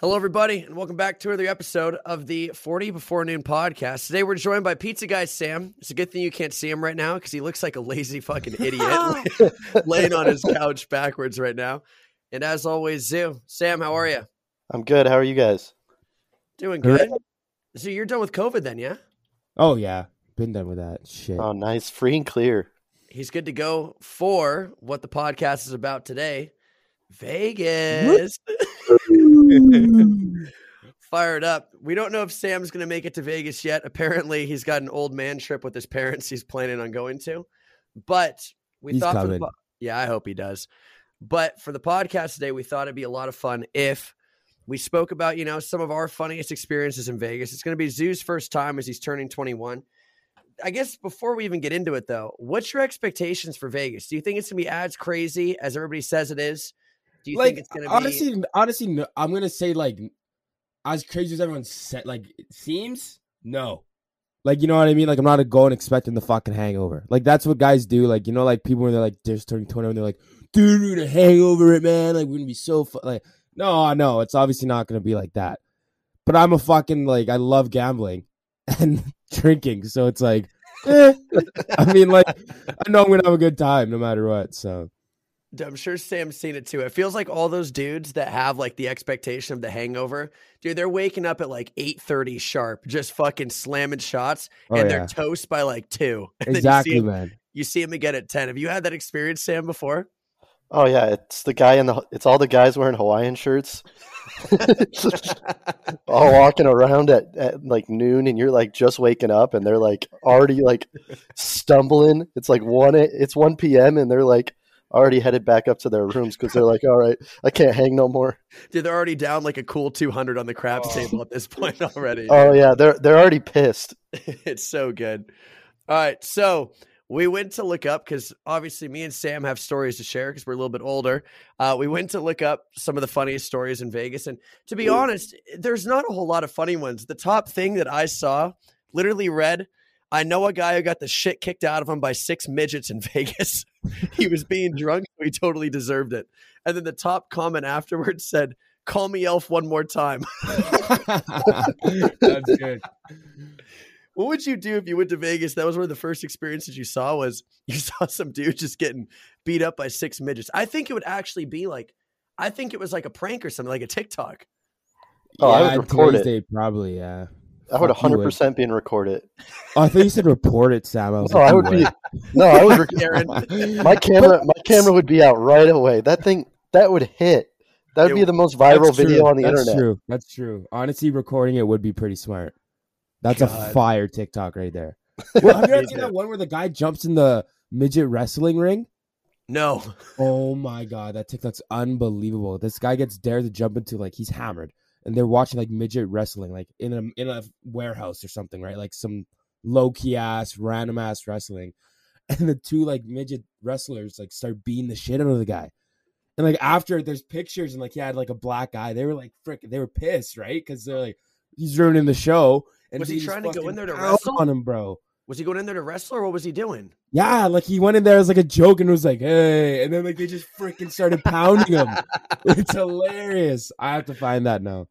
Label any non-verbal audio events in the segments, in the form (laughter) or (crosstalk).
Hello, everybody, and welcome back to another episode of the 40 Before Noon podcast. Today, we're joined by Pizza Guy Sam. It's a good thing you can't see him right now because he looks like a lazy fucking idiot (laughs) (laughs) laying on his couch backwards right now. And as always, Zoo. Sam, how are you? I'm good. How are you guys? Doing good. So, you're done with COVID then, yeah? Oh yeah, been done with that shit. Oh, nice. Free and clear. He's good to go for what the podcast is about today Vegas. (laughs) (laughs) Fired up. We don't know if Sam's going to make it to Vegas yet. Apparently, he's got an old man trip with his parents he's planning on going to. But we He's thought, po- yeah, I hope he does. But for the podcast today, we thought it'd be a lot of fun if we spoke about, you know, some of our funniest experiences in Vegas. It's going to be Zoo's first time as he's turning 21. I guess before we even get into it, though, what's your expectations for Vegas? Do you think it's going to be as crazy as everybody says it is? Do you like think it's to be? honestly, honestly, no, I'm gonna say like as crazy as everyone said, like it seems. No, like you know what I mean. Like I'm not going expecting the fucking hangover. Like that's what guys do. Like you know, like people when they're like they're just turning 21, they're like, dude, we're gonna hangover it, man. Like we're gonna be so fu-. like. No, no, it's obviously not gonna be like that. But I'm a fucking like I love gambling (laughs) and drinking, so it's like. (laughs) eh. I mean, like, I know I'm gonna have a good time no matter what. So I'm sure Sam's seen it too. It feels like all those dudes that have like the expectation of the hangover, dude, they're waking up at like 8:30 sharp, just fucking slamming shots, Oh, and yeah. they're toast by like two. (laughs) And exactly, you see, 'em- man. you see him again at 10. Have you had that experience, Sam, before? Oh yeah, it's the guy in the. It's all the guys wearing Hawaiian shirts, (laughs) all walking around at, at like noon, and you're like just waking up, and they're like already like stumbling. It's like one. It's one p.m. and they're like already headed back up to their (laughs) rooms because they're like, all right, I can't hang no more. Dude, they're already down like a cool 200 on the craps Oh. table at this point (laughs) already. Oh yeah, they're they're already pissed. (laughs) it's so good. All right, so we went to look up because obviously me and Sam have stories to share because we're a little bit older. Uh, we went to look up some of the funniest stories in Vegas, and to be honest, there's not a whole lot of funny ones. The top thing that I saw literally read. I know a guy who got the shit kicked out of him by six midgets in Vegas. (laughs) he was being drunk, so he totally deserved it. And then the top comment afterwards said, "Call me Elf one more time." (laughs) That's good. What would you do if you went to Vegas? That was one of the first experiences you saw was (laughs) you saw some dude just getting beat up by six midgets. I think it would actually be like, I think it was like a prank or something, like a TikTok. Oh, I would in record today's it. probably, yeah. I would 100 percent be and record it. Oh, I thought you said report it, Sam. I was No, like, I you would be. No, I would. Rec- Aaron, (laughs) my camera, my camera would be out right away. That thing, that would hit. That would It- be the most viral video true. on the internet. That's internet. true. That's true. Honestly, recording it would be pretty smart. That's God. a fire TikTok right there. (laughs) Well, have you ever (laughs) seen that one where the guy jumps in the midget wrestling ring? no. Oh my god, that TikTok's unbelievable. This guy gets dared to jump into like he's hammered, and they're watching like midget wrestling, like in a in a warehouse or something, right? Like some low key ass, random ass wrestling, (laughs) and the two like midget wrestlers like start beating the shit out of the guy, and like after there's pictures and like he had like a black eye, they were like frick, they were pissed, right? Because they're like he's ruining the show. And Was he trying to go in there to wrestle? on him, bro? Was he going in there to wrestle or what was he doing? Yeah, like he went in there as like a joke and was like, "Hey," and then like they just freaking started pounding him. (laughs) It's hilarious. I have to find that now.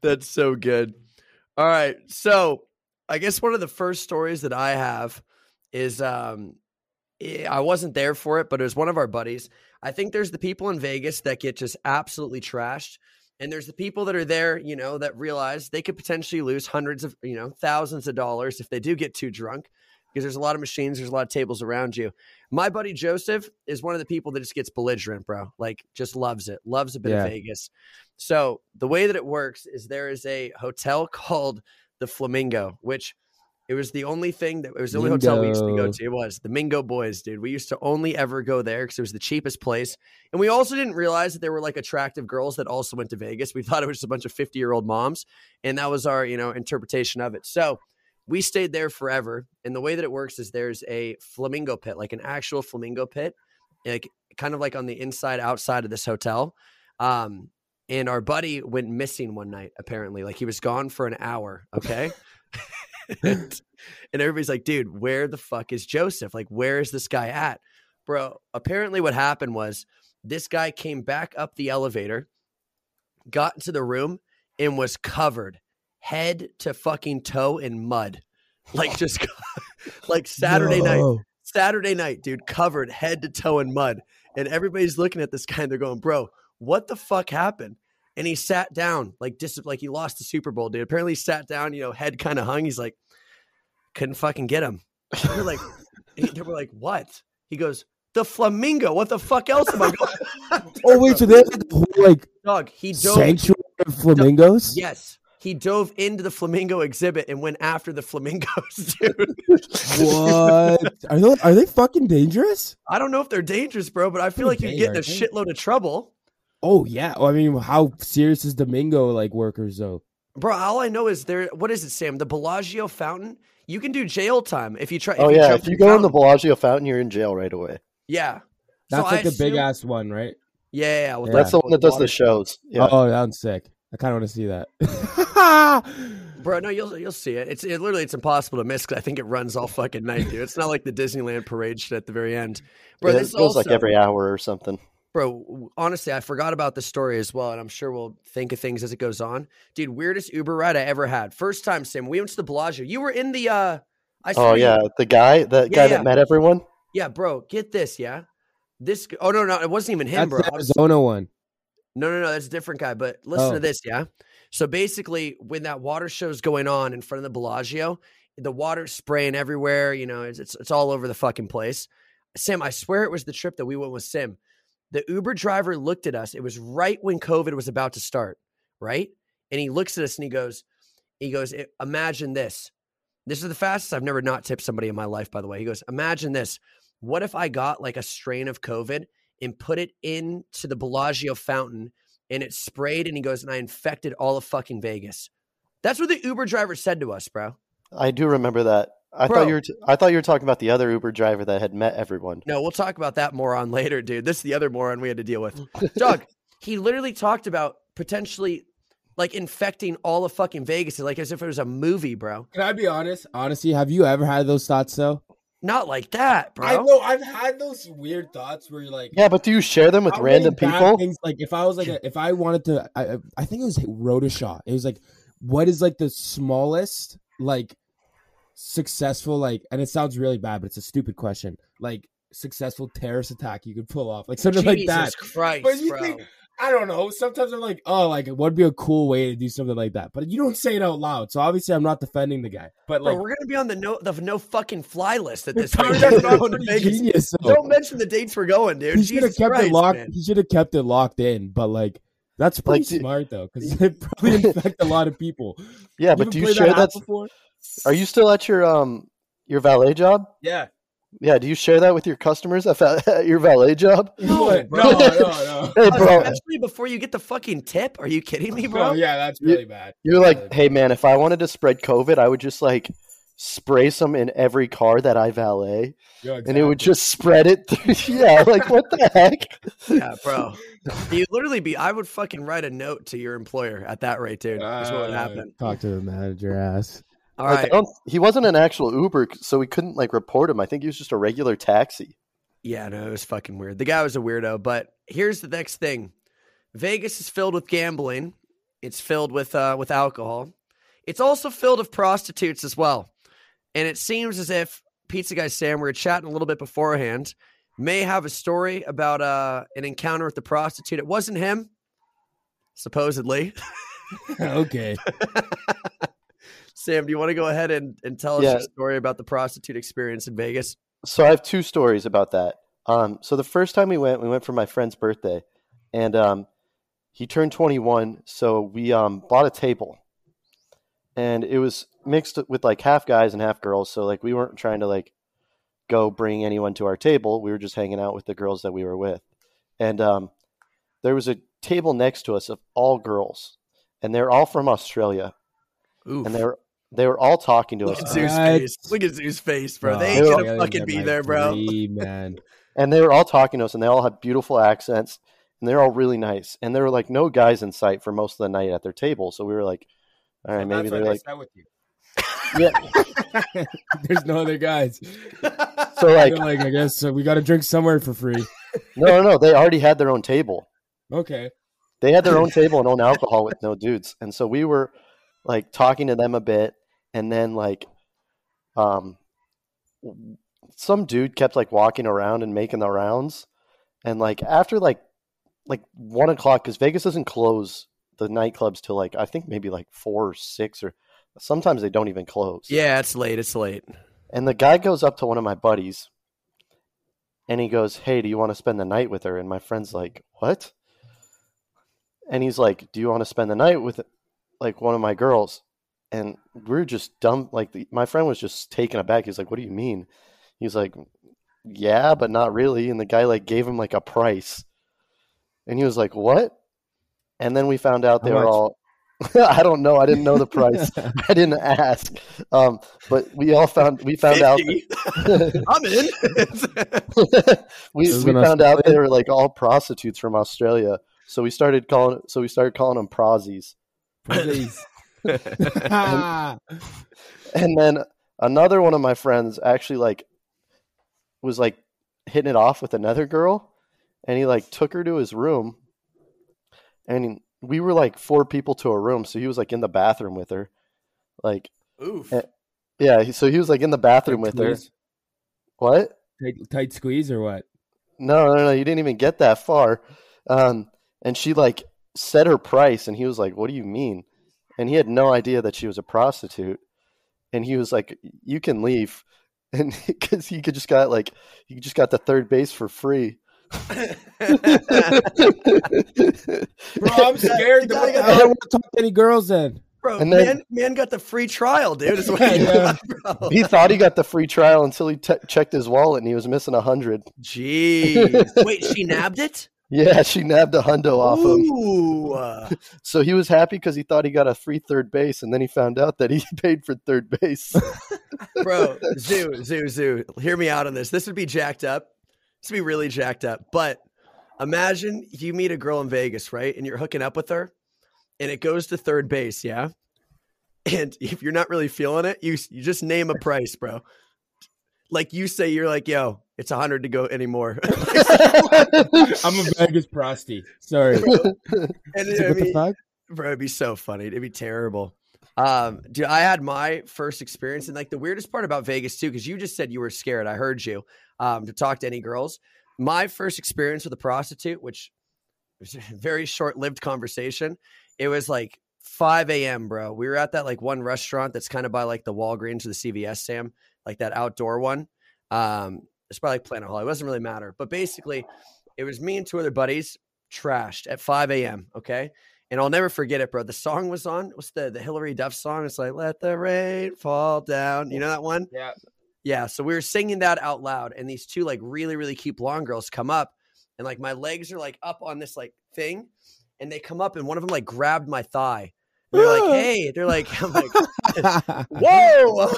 That's so good. All right. So I guess one of the first stories that I have is um I wasn't there for it, but it was one of our buddies. I think there's the people in Vegas that get just absolutely trashed. And there's the people that are there, you know, that realize they could potentially lose hundreds of, you know, thousands of dollars if they do get too drunk because there's a lot of machines, there's a lot of tables around you. My buddy Joseph is one of the people that just gets belligerent, bro. Like just loves it, loves a bit Yeah. of Vegas. So the way that it works is there is a hotel (laughs) called the Flamingo, which it was the only thing that it was the only hotel we used to go to. It was the Mingo Boys, dude. We used to only ever go there because it was the cheapest place. And we also didn't realize that there were like attractive girls that also went to Vegas. We (laughs) thought it was just a bunch of 50 year old moms. And that was our, you know, interpretation of it. So we stayed there forever. And the way that it works is there's a flamingo pit, like an actual flamingo pit, like kind of like on the inside outside of this hotel. Um, and our buddy went missing one night, apparently. Like he was gone for an hour. Okay. (laughs) (laughs) and, everybody's like, dude, where the fuck is Joseph? Like, where is this guy at? Bro, apparently what happened was this guy came back up the elevator, got into the room, and was covered head to fucking toe in mud. (laughs) Like just (laughs) like Saturday night. Saturday night, dude, covered head to toe in mud. And everybody's looking at this guy and they're going, bro, what the fuck happened? And he sat down, like dis- like he lost the Super Bowl, dude. Apparently he sat down, you know, head kind of hung. He's like, couldn't fucking get him. They're like, (laughs) they were like, what? He goes, the flamingo. What the fuck else am I going? (laughs) Oh wait, so there's like a like dog. He dove. sanctuary of flamingos. Yes, he dove into the flamingo exhibit and went after the flamingos, (laughs) dude. What are they? Are they fucking dangerous? I don't know if they're dangerous, bro, but I feel like you dang, get in a shitload of trouble. Oh yeah. Well, I mean, how serious is Domingo like workers though? Bro, all I know is there. What is it, Sam? The Bellagio fountain. You can do jail time if you try. Oh if yeah, jump if you go in the. Bellagio fountain, you're in jail right away. yeah. So That's I like the big assume- ass one, right? Yeah, yeah, yeah, with Yeah. That's the one that does the shows. Yeah. Oh, that sounds sick. I kind of want to see that. (laughs) Bro, no, you'll you'll see it. It's it, literally it's impossible to miss because I think it runs all fucking night, dude. It's not like the Disneyland parade shit at the very end. Bro, Yeah, this it goes like every hour or something. Bro, honestly, I forgot about the story as well, and I'm sure we'll think of things as it goes on. Dude, weirdest Uber ride I ever had. First time, Sim. We went to the Bellagio. You were in the uh I Oh swear you- yeah, the guy, the Yeah, guy yeah. that met everyone. Yeah, bro, get this, yeah. This oh no, no, it wasn't even him, That's bro. the Arizona one. No, no, no, that's a different guy. But listen Oh. to this, yeah. So basically, when that water show's going on in front of the Bellagio, the water's spraying everywhere. You know, it's, it's it's all over the fucking place. Sim, I swear it was the trip that we went with Sim. The Uber driver looked at us. It was right when COVID was about to start, right? And he looks at us and he goes, he goes, imagine this. This is the fastest I've never not tipped somebody in my life, by the way. He goes, imagine this. What if I got like a strain of COVID and put it into the Bellagio fountain and it sprayed and he goes, and I infected all of fucking Vegas. That's what the Uber driver said to us, bro. I do remember that. I Bro. thought you were. T- I thought you were talking about the other Uber driver that had met everyone. No, we'll talk about that moron later, dude. This is the other moron we had to deal with. (laughs) Doug, he literally talked about potentially like infecting all of fucking Vegas, like as if it was a movie, bro. Can I be honest? Honestly, have you ever had those thoughts though? Not like that, bro. I know I've had those weird thoughts where you're like, Yeah, but do you share them with how many random bad people? Things, like if I was like, a, if I wanted to, I, I think it was Rotashot. It was like, what is like the smallest like successful like, and it sounds really bad, but it's a stupid question. Like successful terrorist attack you could pull off, like something like that. Christ, But you bro. think- I don't know. Sometimes I'm like, oh, like what would be a cool way to do something like that? But you don't say it out loud, so obviously I'm not defending the guy. But Bro, like, we're gonna be on the no the no fucking fly list at this time rate. that's We're not going to pretty Vegas. genius. though. Don't mention the dates we're going, dude. he should have kept Christ, it locked. man. He should have kept it locked in. But like, that's pretty Like, smart though, because (laughs) it probably (laughs) infect a lot of people. Yeah, You but do you share app that? before? Are you still at your um your valet job? Yeah. Yeah, do you share that with your customers (laughs) at, at your valet job? No, What? bro. no, no, no. (laughs) Hey, bro, Especially before you get the fucking tip. Are you kidding me, bro? Bro, yeah, that's really bad. you're Really like, hey man, if I wanted to spread COVID, I would just like spray some in every car that I valet, Yo, and it would just spread it. Through, (laughs) yeah, like what the heck? Yeah, bro. You literally be. I would fucking write a note to your employer at that rate, dude. That's what would Uh, happen. Talk to the manager ass. All Like, I right. don't- he wasn't an actual Uber, so we couldn't like report him. I think he was just a regular taxi. Yeah, no, it was fucking weird. The guy was a weirdo. But here's the next thing: Vegas is filled with gambling. It's filled with uh, with alcohol. It's also filled with prostitutes as well. And it seems as if Pizza Guy Sam, we were chatting a little bit beforehand, may have a story about uh, an encounter with the prostitute. It wasn't him, supposedly. (laughs) okay. (laughs) Sam, do you want to go ahead and, and tell us Yeah. your story about the prostitute experience in Vegas? So I have two stories about that. Um, so the first time we went, we went for my friend's birthday, and um, he turned 21. So we um, bought a table, and it was mixed with like half guys and half girls. So like we weren't trying to like go bring anyone to our table. We were just hanging out with the girls that we were with, and um, there was a table next to us of all girls, and they're all from Australia, Oof. and they were they were all talking to Look us. at Zeus' face. Look at Zeus' face, bro. Oh, they ain't Bro. gonna fucking get be my there, bro. dream, (laughs) man. and they were all talking to us and they all had beautiful accents and they're all really nice and there were like no guys in sight for most of the night at their table so we were like all right maybe they're like sat with you. (laughs) yeah (laughs) There's no other guys. so like like, I guess uh, we got to drink somewhere for free. no no no they already had their own table Okay. They had their own table and own alcohol with no dudes, and so we were like talking to them a bit, and then like, um, some dude kept like walking around and making the rounds, and like after like like one o'clock because Vegas doesn't close the nightclubs till like I think maybe like four or six or sometimes they don't even close. Yeah, it's late. It's late. And the guy goes up to one of my buddies and he goes, Hey, do you want to spend the night with her? And my friend's like, What? And he's like, Do you want to spend the night with like one of my girls? And we are just dumb. Like, the, my friend was just taken aback. He's like, What do you mean? He's like, Yeah, but not really. And the guy like gave him like a price. And he was like, What? And then we found out they were all (laughs) I don't know. I didn't know the price. (laughs) I didn't ask. Um, but we all found we found 50. out. I'm in. (laughs) we we found out they were like all prostitutes from Australia. So we started calling. So we started calling them prozzies. And, (laughs) and then another one of my friends actually like was like hitting it off with another girl, and he like took her to his room, and we were like four people to a room, so he was like in the bathroom with her, like, oof, eh, yeah. So he was like in the bathroom tight with squeeze. her. What? Tight, tight squeeze or what? No, no, no. You didn't even get that far. Um, and she like said her price, and he was like, "What do you mean?" And he had no idea that she was a prostitute. And he was like, "You can leave," (laughs) and because he could just got like he just got the third base for free. (laughs) Bro, I'm (laughs) scared. I don't want to talk to any girls then. Bro, and then, man, man got the free trial, dude. Is what he, yeah. got, he thought he got the free trial until he te- checked his wallet and he was missing a hundred. Jeez. Wait, she nabbed it? Yeah, she nabbed a hundo off him. (laughs) so he was happy because he thought he got a free third base, and then he found out that he (laughs) paid for third base. (laughs) Bro, Zoo, Zoo, Zoo, hear me out on this. This would be jacked up This would be really jacked up. But imagine you meet a girl in Vegas, right? And you're hooking up with her and it goes to third base, yeah? And if you're not really feeling it, you you just name a price, bro. Like you say you're like, "Yo, it's a 100 to go anymore." (laughs) I'm a Vegas prosty. Sorry. Bro. (laughs) And I mean, bro, it'd be so funny. It'd be terrible. Um, dude, I had my first experience, and like the weirdest part about Vegas too, because you just said you were scared. I heard you um, to talk to any girls. My first experience with a prostitute, which was a very short lived conversation, it was like 5 a.m., bro. We were at that like one restaurant that's kind of by like the Walgreens or the CVS, Sam, like that outdoor one. Um, it's probably like Planet Hall. It doesn't really matter. But basically, it was me and two other buddies trashed at 5 a.m. Okay. And I'll never forget it, bro. The song was on. What's the the Hilary Duff song? It's like "Let the rain fall down." You know that one? Yeah. Yeah. So we were singing that out loud, and these two like really really cute blonde girls come up, and like my legs are like up on this like thing, and they come up, and one of them like grabbed my thigh. They're like, (laughs) "Hey!" They're like, "I'm like, (laughs) whoa!"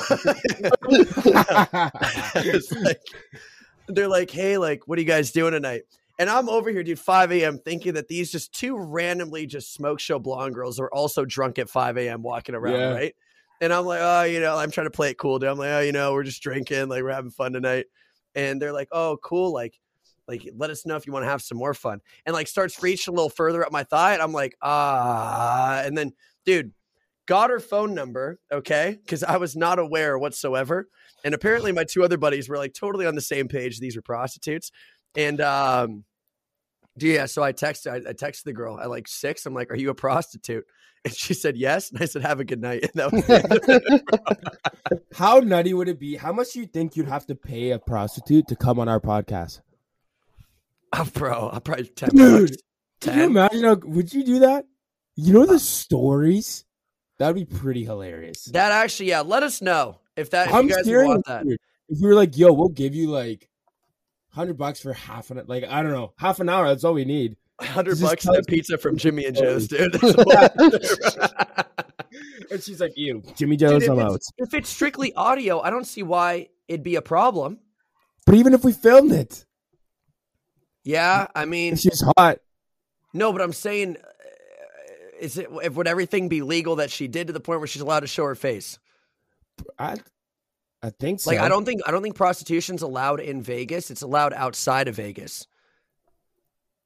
(laughs) like, they're like, "Hey, like, what are you guys doing tonight?" And I'm over here, dude, 5 a.m. thinking that these just two randomly just smoke show blonde girls are also drunk at 5 a.m. walking around, yeah. right? And I'm like, oh, you know, I'm trying to play it cool, dude. I'm like, oh, you know, we're just drinking, like we're having fun tonight. And they're like, oh, cool, like, like let us know if you want to have some more fun. And like starts reaching a little further up my thigh, and I'm like, ah. And then, dude, got her phone number, okay, because I was not aware whatsoever. And apparently, my two other buddies were like totally on the same page. These were prostitutes. And um, yeah, so I texted I, I texted the girl at like six. I'm like, "Are you a prostitute?" And she said yes. And I said, "Have a good night." And (laughs) that was (laughs) How nutty would it be? How much do you think you'd have to pay a prostitute to come on our podcast? Oh, bro, I'll probably (laughs) ten. Dude, bucks. 10? can you imagine? How, would you do that? You know the stories. That'd be pretty hilarious. That actually, yeah. Let us know if that. If I'm you guys want that. If we were like, "Yo, we'll give you like hundred bucks for half an like I don't know half an hour. That's all we need. (laughs) Hundred bucks and a pizza from Jimmy and Joe's, (laughs) dude. (laughs) and she's like, "You, Jimmy Joe's, dude, if I'm out." If it's strictly audio, I don't see why it'd be a problem. But even if we filmed it, yeah, I mean, she's hot. No, but I'm saying, uh, is it if would everything be legal that she did to the point where she's allowed to show her face? I I think so. Like I don't think I don't think prostitution's allowed in Vegas. It's allowed outside of Vegas.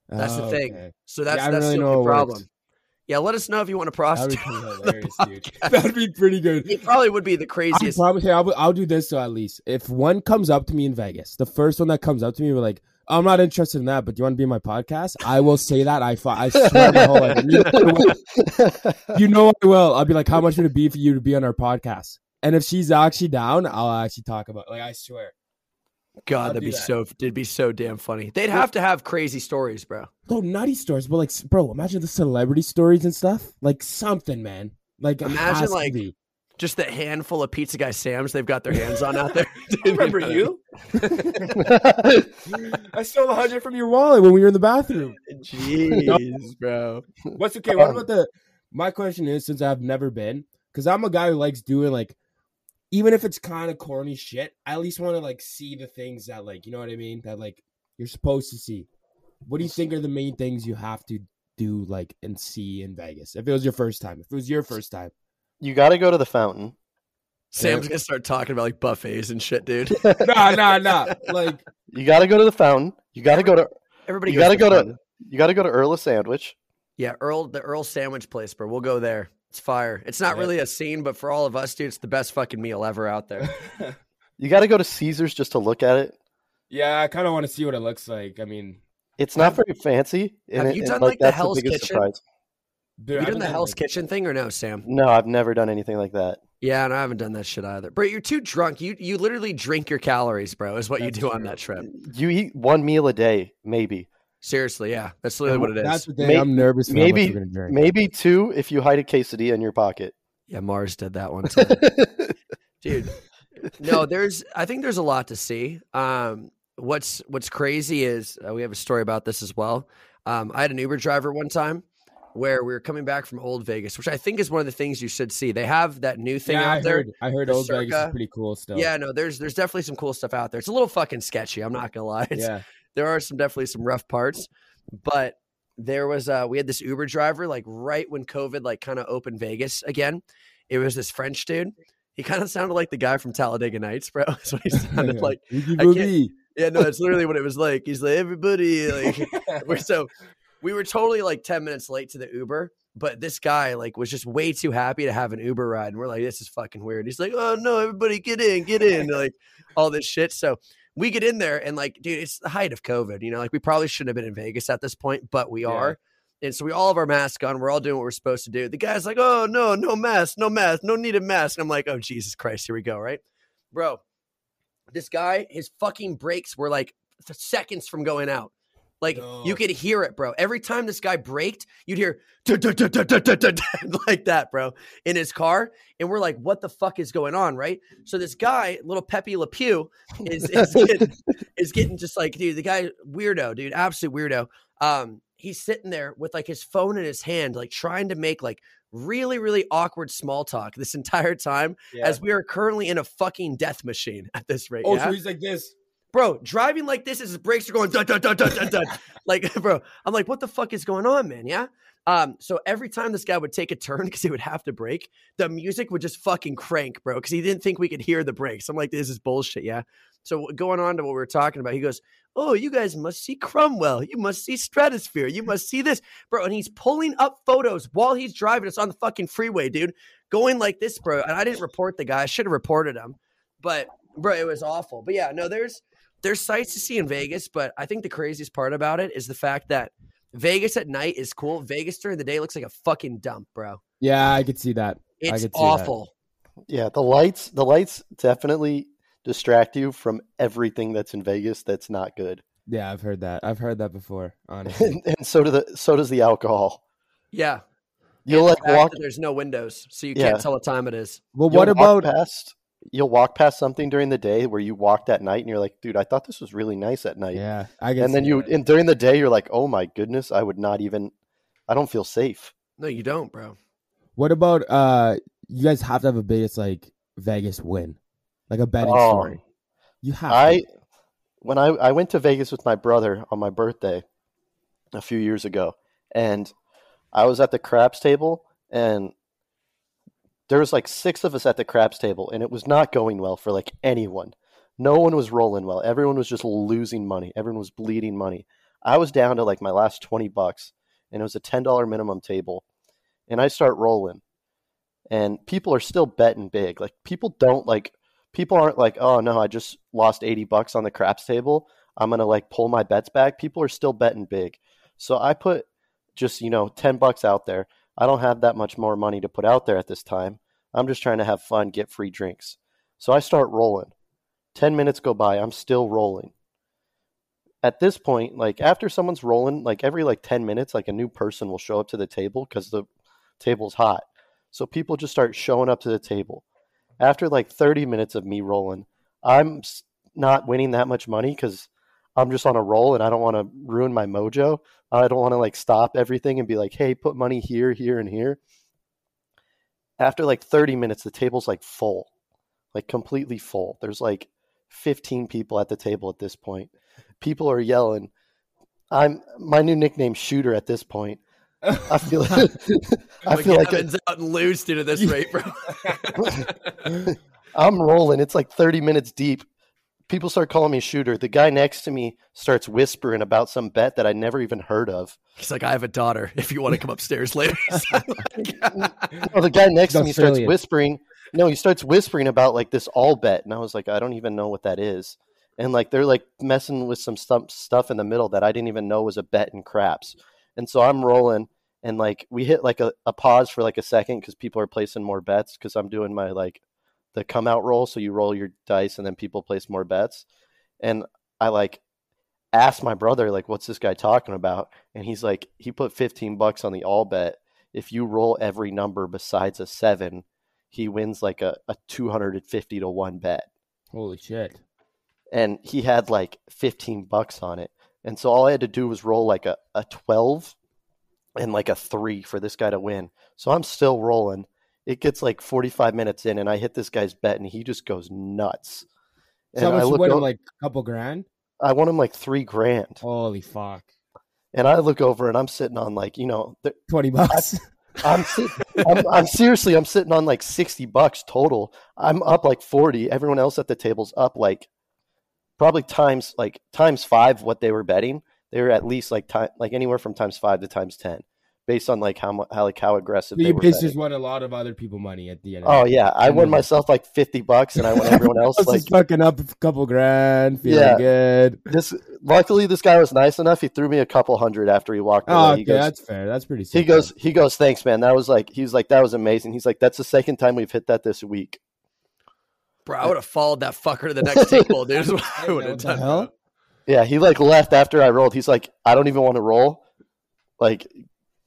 That's the Oh, thing. okay. So that's I don't that's really the only problem. works. Yeah, let us know if you want to be prostitute. the dude. (laughs) (laughs) podcast. That'd be pretty good. It probably would be the I craziest. promise you, I'll, I'll do this so at least. If one comes up to me in Vegas, the first one that comes up to me, we're like, I'm not interested in that, but do you want to be in my podcast? I will say that. I, I swear my whole life. You know, I will. you know I will. I'll be like, how much would it be for you to be on our podcast? And if she's actually down, I'll actually talk about. Like I swear. God, I'll that'd be that. so. It'd be so damn funny. They'd have to have crazy stories, bro. No nutty stories, but like, bro, imagine the celebrity stories and stuff. Like something, man. Like Imagine, like. Just the handful of pizza guy Sam's they've got their hands on out there. (laughs) remember (laughs) you. (laughs) I stole a hundred from your wallet when we were in the bathroom. Jeez, bro. What's okay? What um, about the? My question is, since I've never been, because I'm a guy who likes doing like, even if it's kind of corny shit, I at least want to like see the things that like, you know what I mean? That like you're supposed to see. What do you think are the main things you have to do like and see in Vegas? If it was your first time, if it was your first time, you got to go to the fountain. Sam's gonna start talking about like buffets and shit, dude. (laughs) nah, nah, nah. Like, You got to go to the fountain. You got to go to. Everybody You got to go Fountain. to. You got to go to Earl of Sandwich. Yeah, Earl, the Earl sandwich place, bro. We'll go there. It's fire. It's not Yeah. really a scene, but for all of us, dude, it's the best fucking meal ever out there. (laughs) You got to go to Caesars just to look at it. yeah, I kind of want to see what it looks like. I mean, It's not very fancy. have and you done, and, like, the Hell's Kitchen? surprise. Dude, you done the Hell's like- Kitchen thing or no, Sam? No, I've never done anything like that. Yeah, and I haven't done that shit either. Bro, you're too drunk. You you literally drink your calories, bro. Is what you That's do on that trip. You eat one meal a day, maybe, Seriously, yeah, that's literally what it That's is. the thing. May- I'm nervous. For maybe- how much we're drink. maybe two if you hide a quesadilla in your pocket. Yeah, Mars did that one time, (laughs) dude. No, there's. I think there's a lot to see. Um, what's What's crazy is uh, we have a story about this as well. Um, I had an Uber driver one time where we were coming back from Old Vegas, which I think is one of the things you should see. They have that new thing yeah, out I there. heard. I heard Old Vegas is pretty cool stuff. Yeah, no, there's there's definitely some cool stuff out there. It's a little fucking sketchy. I'm not gonna lie. It's, yeah. there are some definitely some rough parts, but there was uh we had this Uber driver like right when COVID like kind of opened Vegas again. It was this French dude. He kind of sounded like the guy from Talladega Nights, bro. (laughs) That's what he sounded (laughs) like. Can't- Bobby. Yeah, no, that's literally what it was like. He's like, everybody, like, (laughs) we're so we were totally like 10 minutes late to the Uber, but this guy like was just way too happy to have an Uber ride. And we're like, this is fucking weird. He's like, oh no, everybody get in, get in, (laughs) like all this shit. So we get in there and like, dude, it's the height of COVID. You know, like we probably shouldn't have been in Vegas at this point, but we Yeah. are. And so we all have our mask on. We're all doing what we're supposed to do. The guy's like, oh no, no mask, no mask, no need a mask. And I'm like, oh Jesus Christ, here we go, right? Bro, this guy, his fucking brakes were like seconds from going out. Like No. you could hear it, bro. Every time this guy braked, you'd hear (laughs) like that, bro, in his car. And we're like, what the fuck is going on, right? So this guy, little Pepe Le Pew, is is getting, is getting just like, dude, the guy weirdo, dude, absolute weirdo. Um, he's sitting there with like his phone in his hand, like trying to make like really, really awkward small talk this entire time Yeah. as we are currently in a fucking death machine at this rate. oh, yeah? so he's like this. Bro, driving like this as his brakes are going dun dun dun dun dun dun. (laughs) like, (laughs) bro, I'm like, what the fuck is going on, man? Yeah. Um, so every time this guy would take a turn (laughs) because he would have to brake, the music would just fucking crank, bro, because he didn't think we could hear the brakes. I'm like, this is bullshit, yeah. So going on to what we were talking about, he goes, "Oh, you guys must see Cromwell. You must see Stratosphere. You must see this, bro." And he's pulling up photos while he's driving us on the fucking freeway, dude, going like this, bro. And I didn't report the guy. I should have reported him, but bro, it was awful. But yeah, no, there's there's sights to see in Vegas, but I think the craziest part about it is the fact that Vegas at night is cool. Vegas during the day looks like a fucking dump, bro. Yeah, I could see that. I It's could see that. awful. Yeah, the lights the lights definitely distract you from everything that's in Vegas that's not good. Yeah, I've heard that. I've heard that before. Honestly. And, and so do the so does the alcohol. Yeah. You'll And like the fact walk that there's no windows, so you Yeah. can't tell what time it is. well, you'll what about? past you'll walk past something during the day where you walked at night and you're like, dude, I thought this was really nice at night. Yeah, I guess. and then you that. and during the day you're like, oh my goodness, I would not even I don't feel safe. No, you don't, bro. What about? Uh, you guys have to have a biggest like Vegas win, like a betting Oh. story. You have. I to. when I, I went to Vegas with my brother on my birthday a few years ago, and I was at the craps table, and there was like six of us at the craps table, and it was not going well for like anyone. No one was rolling well. Everyone was just losing money. Everyone was bleeding money. I was down to like my last 20 bucks and it was a $10 minimum table. And I start rolling. And people are still betting big. Like people don't like people aren't like, "Oh no, I just lost 80 bucks on the craps table. I'm to like pull my bets back." People are still betting big. So I put just, you know, 10 bucks out there. I don't have that much more money to put out there at this time. I'm just trying to have fun, get free drinks. So I start rolling. 10 minutes go by, I'm still rolling. At this point, like after someone's rolling, like every like 10 minutes, like a new person will show up to the table because the table's hot. So people just start showing up to the table. After like 30 minutes of me rolling, I'm not winning that much money because I'm just on a roll and I don't want to ruin my mojo. I don't want to like stop everything and be like, hey, put money here, here, and here. After like 30 minutes, the table's like full, like completely full. There's like 15 people at the table at this point. People are yelling. I'm my new nickname shooter at this point. I feel (laughs) (laughs) I feel like Gavin's out and loose to this (laughs) rate, bro. I'm rolling. It's like 30 minutes deep. People start calling me shooter. The guy next to me starts whispering about some bet that I never even heard of. He's like, I have a daughter. If you want to come upstairs later. (laughs) well, the guy next to me starts whispering. No, he starts whispering about like this all bet, and I was like, I don't even know what that is. And like they're like messing with some stuff stuff in the middle that I didn't even know was a bet in craps. And so I'm rolling, and like we hit like a, a pause for like a second because people are placing more bets because I'm doing my like the come out roll. So you roll your dice, and then people place more bets. And I like asked my brother like, "What's this guy talking about?" And he's like, he put 15 bucks on the all bet. If you roll every number besides a seven, he wins like a, a 250 to one bet. Holy shit. And he had like 15 bucks on it. And so all I had to do was roll like a, a 12 and like a three for this guy to win. So I'm still rolling. It gets like 45 minutes in, and I hit this guy's bet, and he just goes nuts. So And I look, him, like a couple grand? I won him like three grand, Holy fuck. and I look over, and I'm sitting on like you know, 20 bucks. (laughs) I'm, sit- I'm, I'm seriously, I'm sitting on like 60 bucks total. I'm up like 40. Everyone else at the table's up like probably times like times five what they were betting. They were at least like time like anywhere from times five to times 10 based on like how how like how aggressive So they you basically just won a lot of other people money at the end. Oh yeah, I won Mm. myself like 50 bucks and I won everyone (laughs) else I like fucking up a couple grand, feeling Yeah. good. this. Luckily, this guy was nice enough. He threw me a couple hundred after he walked away. Oh, he okay, goes, that's fair. That's pretty. he Sick, goes, he goes, thanks, man. That was like, he's like, that was amazing. He's like, that's the second time we've hit that this week. bro, I would have followed that fucker to the next (laughs) table, dude. Is what I would have done. Yeah, he like left after I rolled. He's like, I don't even want to roll. Like,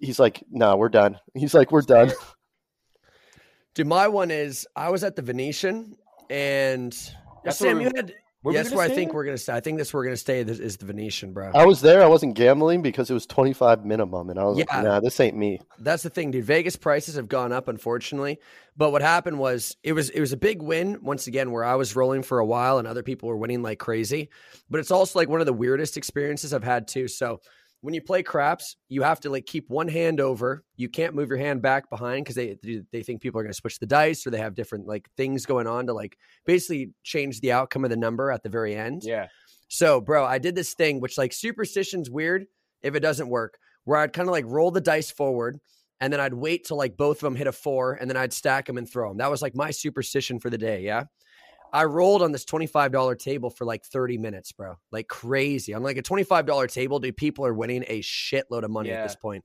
he's like, no, we're done. He's like, we're done. (laughs) Dude, my one is I was at the Venetian and That's Sam, you had yes, where I think we're gonna stay. I think this we're gonna stay is, is the Venetian, bro. I was there. I wasn't gambling because it was 25 minimum. And I was Yeah. like, nah, this ain't me. That's the thing, dude. Vegas prices have gone up, unfortunately. But what happened was it was it was a big win once again, where I was rolling for a while and other people were winning like crazy. But it's also like one of the weirdest experiences I've had too. So when you play craps, you have to like keep one hand over. You can't move your hand back behind because they they think people are going to switch the dice or they have different like things going on to like basically change the outcome of the number at the very end. Yeah. So, bro, I did this thing which like superstition's weird if it doesn't work, where I'd kind of like roll the dice forward and then I'd wait till like both of them hit a four and then I'd stack them and throw them. That was like my superstition for the day. Yeah. I rolled on this $25 table for like 30 minutes, bro. Like crazy. On like a $25 table, dude, people are winning a shitload of money at this point.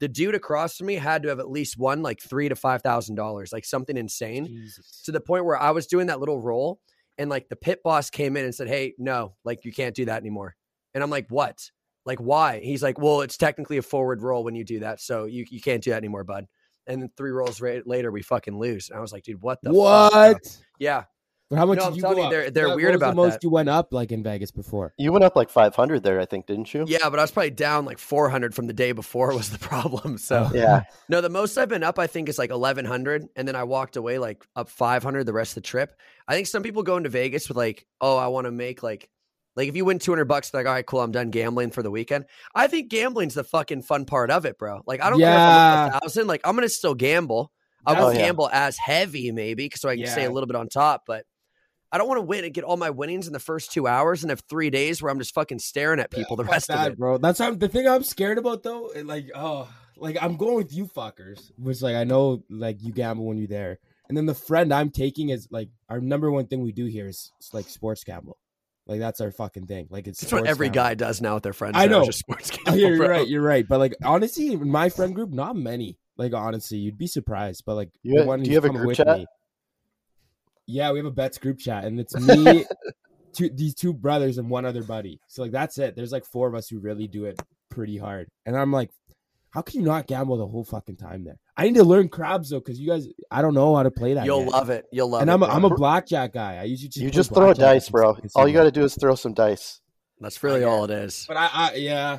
The dude across from me had to have at least won like three to five thousand dollars, like something insane Jesus. to the point where I was doing that little roll and like the pit boss came in and said, Hey, no, like you can't do that anymore. And I'm like, What? Like, why? He's like, Well, it's technically a forward roll when you do that. So you, you can't do that anymore, bud. And then three rolls ra- later, we fucking lose. And I was like, Dude, what the fuck. What? Yeah. But how much No, did I'm you telling go you, up? they're- they're What weird was about the most that. you went up like in Vegas before. You went up like 500 there, I think, didn't you? Yeah, but I was probably down like 400 from the day before was the (laughs) problem. So, oh. Yeah. no, the most I've been up, I think, is like 1100. And then I walked away like up 500 the rest of the trip. I think some people go into Vegas with like, oh, I want to make like, like if you win 200 bucks, like, all right, cool, I'm done gambling for the weekend. I think gambling's the fucking fun part of it, bro. Like, I don't care if I'm Yeah. a thousand. Like, I'm going to still gamble. i won't Oh, yeah. gamble as heavy, maybe, so I can stay a little bit on top. But I don't want to win and get all my winnings in the first two hours and have three days where I'm just fucking staring at people the rest that, of it. bro. That's how, the thing I'm scared about though. it, Like, oh, like I'm going with you fuckers, which like I know like you gamble when you're there, and then the friend I'm taking is like our number one thing we do here is, is, like sports gamble. Like that's our fucking thing. Like it's That's what every gamble. guy does now with their friends. I now, know. Just sports (laughs) Oh, yeah, you're bro. right. You're right. But like honestly, in my friend group, not many. Like honestly, you'd be surprised. But like, You- the one do you have a group chat? me- Yeah, we have a bets group chat, and it's me, (laughs) two, these two brothers, and one other buddy. So like that's it. There's like four of us who really do it pretty hard, and I'm like, how can you not gamble the whole fucking time there? I need to learn craps though, because you guys, I don't know how to play that. You'll yet. love it. You'll love and it. And I'm a. I'm a blackjack guy. I usually just you just throw a dice, bro. All you got to do is throw some dice. That's really all it is. But I, I yeah,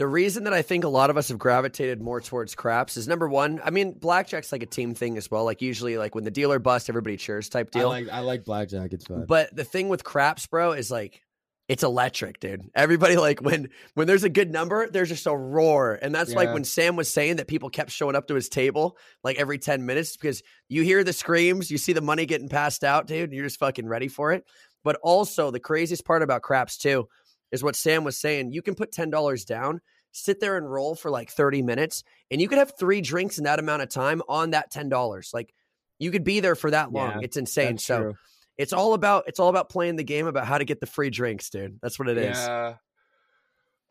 The reason that I think a lot of us have gravitated more towards craps is number one. I mean, blackjack's like a team thing as well. Like usually, like when the dealer busts, everybody cheers type deal. I like I like blackjack. It's fun. But the thing with craps, bro, is like it's electric, dude. Everybody like when when there's a good number, there's just a roar, and that's like when Sam was saying that people kept showing up to his table like every ten minutes because you hear the screams, you see the money getting passed out, dude. And you're just fucking ready for it. But also the craziest part about craps too is what Sam was saying. You can put ten dollars down, sit there and roll for like thirty minutes, and you could have three drinks in that amount of time on that ten dollars. Like you could be there for that long. Yeah, it's insane. So true. it's all about it's all about playing the game about how to get the free drinks, dude. That's what it is. Yeah.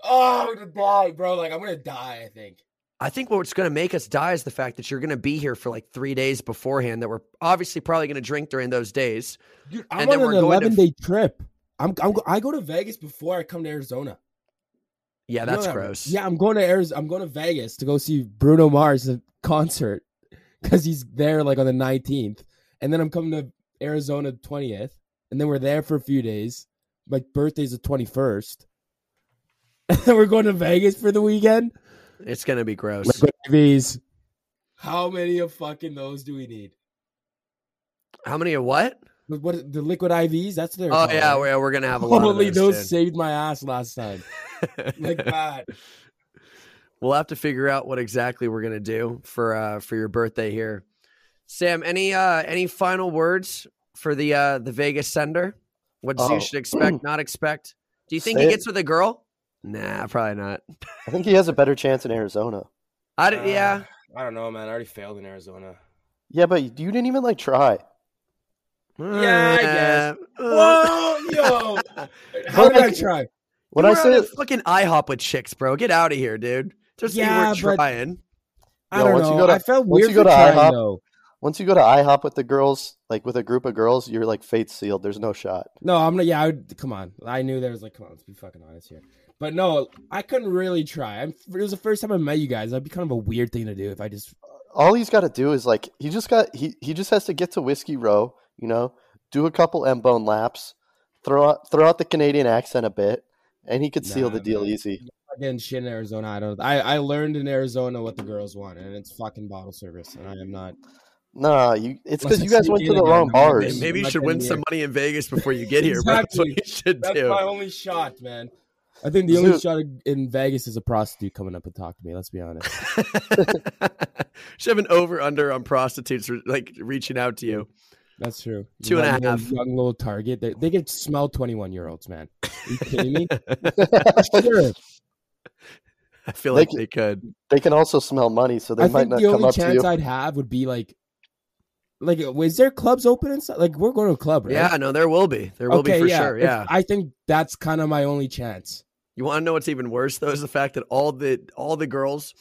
Oh, I'm gonna die, bro. Like I'm gonna die. I think. I think what's going to make us die is the fact that you're going to be here for like three days beforehand. That we're obviously probably going to drink during those days. Dude, I'm And then on we're an going to- 11 day trip. I'm, I'm I go to Vegas before I come to Arizona. Yeah, You know that's that, right? gross. Yeah, I'm going to Arizona. I'm going to Vegas to go see Bruno Mars concert (laughs) because he's there like on the 19th, and then I'm coming to Arizona 20th, and then we're there for a few days. My birthday's the 21st, (laughs) and then we're going to Vegas for the weekend. it's going to be gross. How many of fucking those do we need? How many of what? What, what the liquid IVs? That's their. Oh yeah, we're, we're going to have a lot Holy, of those those. saved my ass last time. dude. Like that. we'll have to figure out what exactly we're going to do for uh for your birthday here. Sam, any uh any final words for the uh the Vegas sender? What Oh. Zeus should expect, not expect? Do you think Say he it. gets with a girl? Nah, probably not. I think he has a better chance in Arizona. I d- yeah. I don't know, man. I already failed in Arizona. Yeah, but you didn't even like try. Yeah, I guess. Uh, Whoa, yo! (laughs) How did I try? When you I were say on a fucking IHOP with chicks, bro. Get out of here, dude. Just Yeah, you were trying. I Yo, don't once you know. go to- I felt once weird you go to trying, IHOP- though. once you go to IHOP with the girls, like with a group of girls, you're like fate sealed. There's no shot. No, I'm not. Yeah, I would, come on. I knew there was like, come on, let's be fucking honest here. But no, I couldn't really try. I'm, it was the first time I met you guys. That'd be kind of a weird thing to do if I just. All he's got to do is like he just got he he just has to get to Whiskey Row, you know, do a couple M bone laps, throw out throw out the Canadian accent a bit, and he could seal Nah, the deal easy. Again, shit in Arizona. I don't. I I learned in Arizona what the girls want, and it's fucking bottle service, and I am not. Nah, you it's because you guys went to the again. wrong (laughs) I'm Maybe, bars. maybe you should win some money in Vegas before you get here, bro. That's what you should That's do. my only shot, man. I think the only Zoot. shot in Vegas is a prostitute coming up and talk to me. Let's be honest. (laughs) should have an over under on prostitutes like reaching out to you. That's true. Two and a Young little- half. Young little target. They, they can smell 21 year olds, man. Are you (laughs) kidding me? (laughs) sure. I feel They like c- they could. They can also smell money, so they I might not the come up to chance you. I'd have would be like, like, is there clubs open and stuff? Like, we're going to a club, right? Yeah, no, there will be. There will okay, be for yeah. sure. If- Yeah. I think that's kind of my only chance. You want to know what's even worse though is the fact that all the all the girls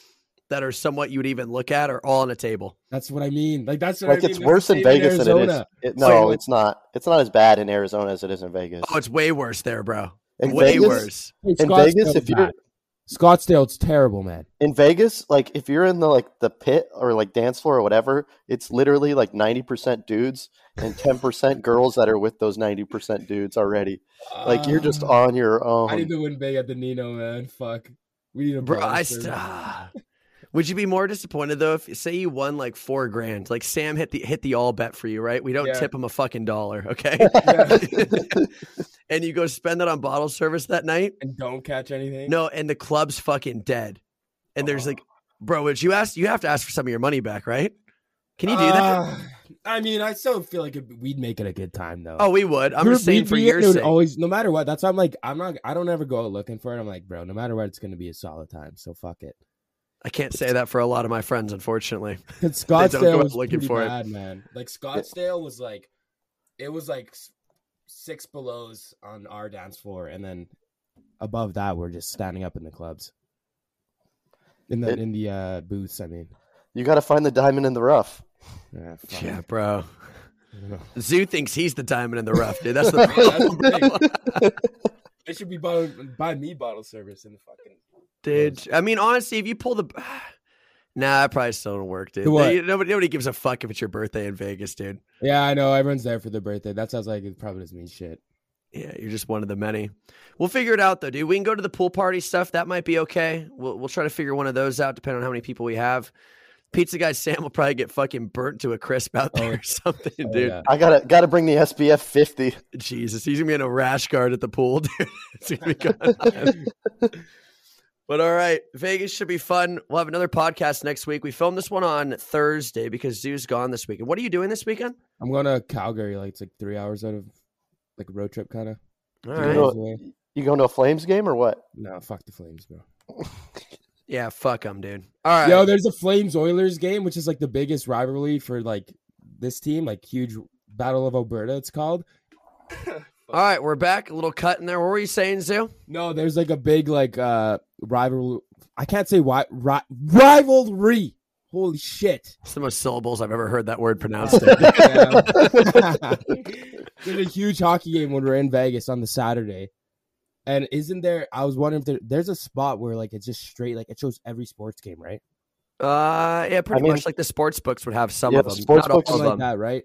that are somewhat you would even look at are all on a table. That's what I mean. Like, that's what Like I mean. it's That's worse in same Vegas than it is. Arizona. It, no, what- it's not. It's not as bad in Arizona as it is in Vegas. Oh, it's way worse there, bro. in way Vegas, worse. Hey, in Vegas, Scottsdale's if you're bad. Scottsdale's terrible, man. in Vegas, like if you're in the like the pit or like dance floor or whatever, it's literally like ninety percent dudes and ten percent girls that are with those ninety percent dudes already. Like you're just Ah. on your own. I need to win big at the Nino, man. Fuck. We need a Bro, I service. st- ah. Would you be more disappointed though if say you won like four grand? Like Sam hit the hit the all bet for you, right? We don't Yeah. tip him a fucking dollar, okay? (laughs) (laughs) And you go spend it on bottle service that night. and don't catch anything. No, and the club's fucking dead. And there's Oh. like, bro, would you ask? You have to ask for some of your money back, right? Can you do that? Uh, I mean, I still feel like we'd make it a good time though. Oh, we would. I'm just saying for your sake. always, no matter what. That's why I'm like, I'm not, I don't ever go out looking for it. I'm like, bro, no matter what, it's gonna be a solid time. So fuck it. I can't say that for a lot of my friends, unfortunately. (laughs) Because (laughs) Scottsdale was looking pretty for it. man. Like Scottsdale was like, it was like six belows on our dance floor, and then above that, we're just standing up in the clubs, in the It- in the uh, booths. I mean, You got to find the diamond in the rough. yeah. (laughs) Yeah, bro. I don't know. Zoo thinks he's the diamond in the rough, dude. That's the That's problem. the thing. They should be bottle, buy me bottle service in the fucking. Dude. I mean, honestly, if you pull the, (sighs) nah, it probably still don't work, dude. What? You- Nobody, nobody gives a fuck if it's your birthday in Vegas, dude. Yeah, I know. Everyone's there for their birthday. That sounds like it probably doesn't mean shit. Yeah, you're just one of the many. We'll figure it out though, dude. We can go to the pool party stuff. That might be okay. We'll we'll try to figure one of those out, depending on how many people we have. Pizza guy Sam will probably get fucking burnt to a crisp out oh, there Oh. or (laughs) something, Oh, dude. yeah. I gotta gotta bring the SPF 50. Jesus, he's gonna be in a rash guard at the pool, (laughs) dude. It's gonna be (laughs) going on. But all right, Vegas should be fun. We'll have another podcast next week. We filmed this one on Thursday because Zoo's gone this weekend. What are you doing this weekend? I'm going to Calgary. Like it's like three hours out of like a road trip, kind of. All You right. know- You going to a Flames game or what? No, fuck the Flames, bro. (laughs) Yeah, fuck them, dude. All right. Yo, there's a Flames Oilers game, which is like the biggest rivalry for like this team, like huge Battle of Alberta. It's called. (laughs) All right, we're back. A little cut in there. What were you saying, Zoo? No, there's like a big like uh rival. I can't say why ri- rivalry. Holy shit! It's the most syllables I've ever heard that word pronounced. (laughs) in. (laughs) There's a huge hockey game when we're in Vegas on the Saturday. And isn't there? I was wondering if there, there's a spot where like it's just straight, like it shows every sports game, right? uh, yeah, pretty I mean- much like the sports books would have some Yeah, of them. sports Not all books of like them. that, right?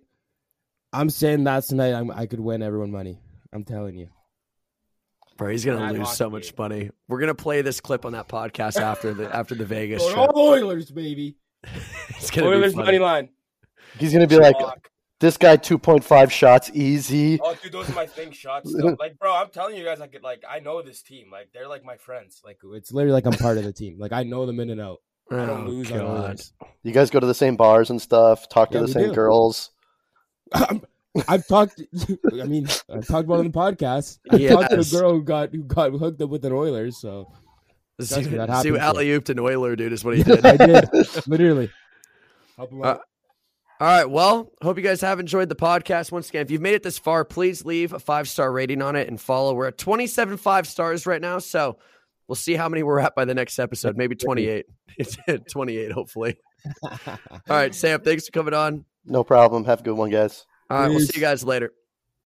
I'm saying that tonight. I'm, I could win everyone money. I'm telling you. Bro, he's gonna Bad lose so much game. money. We're gonna play this clip on that podcast after the after the Vegas Going trip. all Oilers, baby. (laughs) It's gonna Oilers be money line. He's gonna be like, this guy 2.5 shots easy. Oh, dude, those are my thing shots. Still. (laughs) Like, bro, I'm telling you guys, I could like, I know this team. Like, they're like my friends. Like, it's literally like I'm part of the team. Like, I know them in and out. I don't Oh, lose on God. Oilers. You guys go to the same bars and stuff, talk to the same do. girls. (laughs) I've talked. (laughs) I mean, I've talked about it on the podcast. I talked to a girl who got who got hooked up with an Oilers. So Zoo, Trust that Zoo happens, yeah. alley ooped an Oiler, dude, is what he did. (laughs) I did (laughs) literally. Help him Uh. All right. Well, hope you guys have enjoyed the podcast. Once again, if you've made it this far, please leave a five star rating on it and follow. We're at 27 five stars right now. So we'll see how many we're at by the next episode. Maybe 28. It's at 28, hopefully. All right, Sam, thanks for coming on. No problem. Have a good one, guys. All right, we'll see you guys later.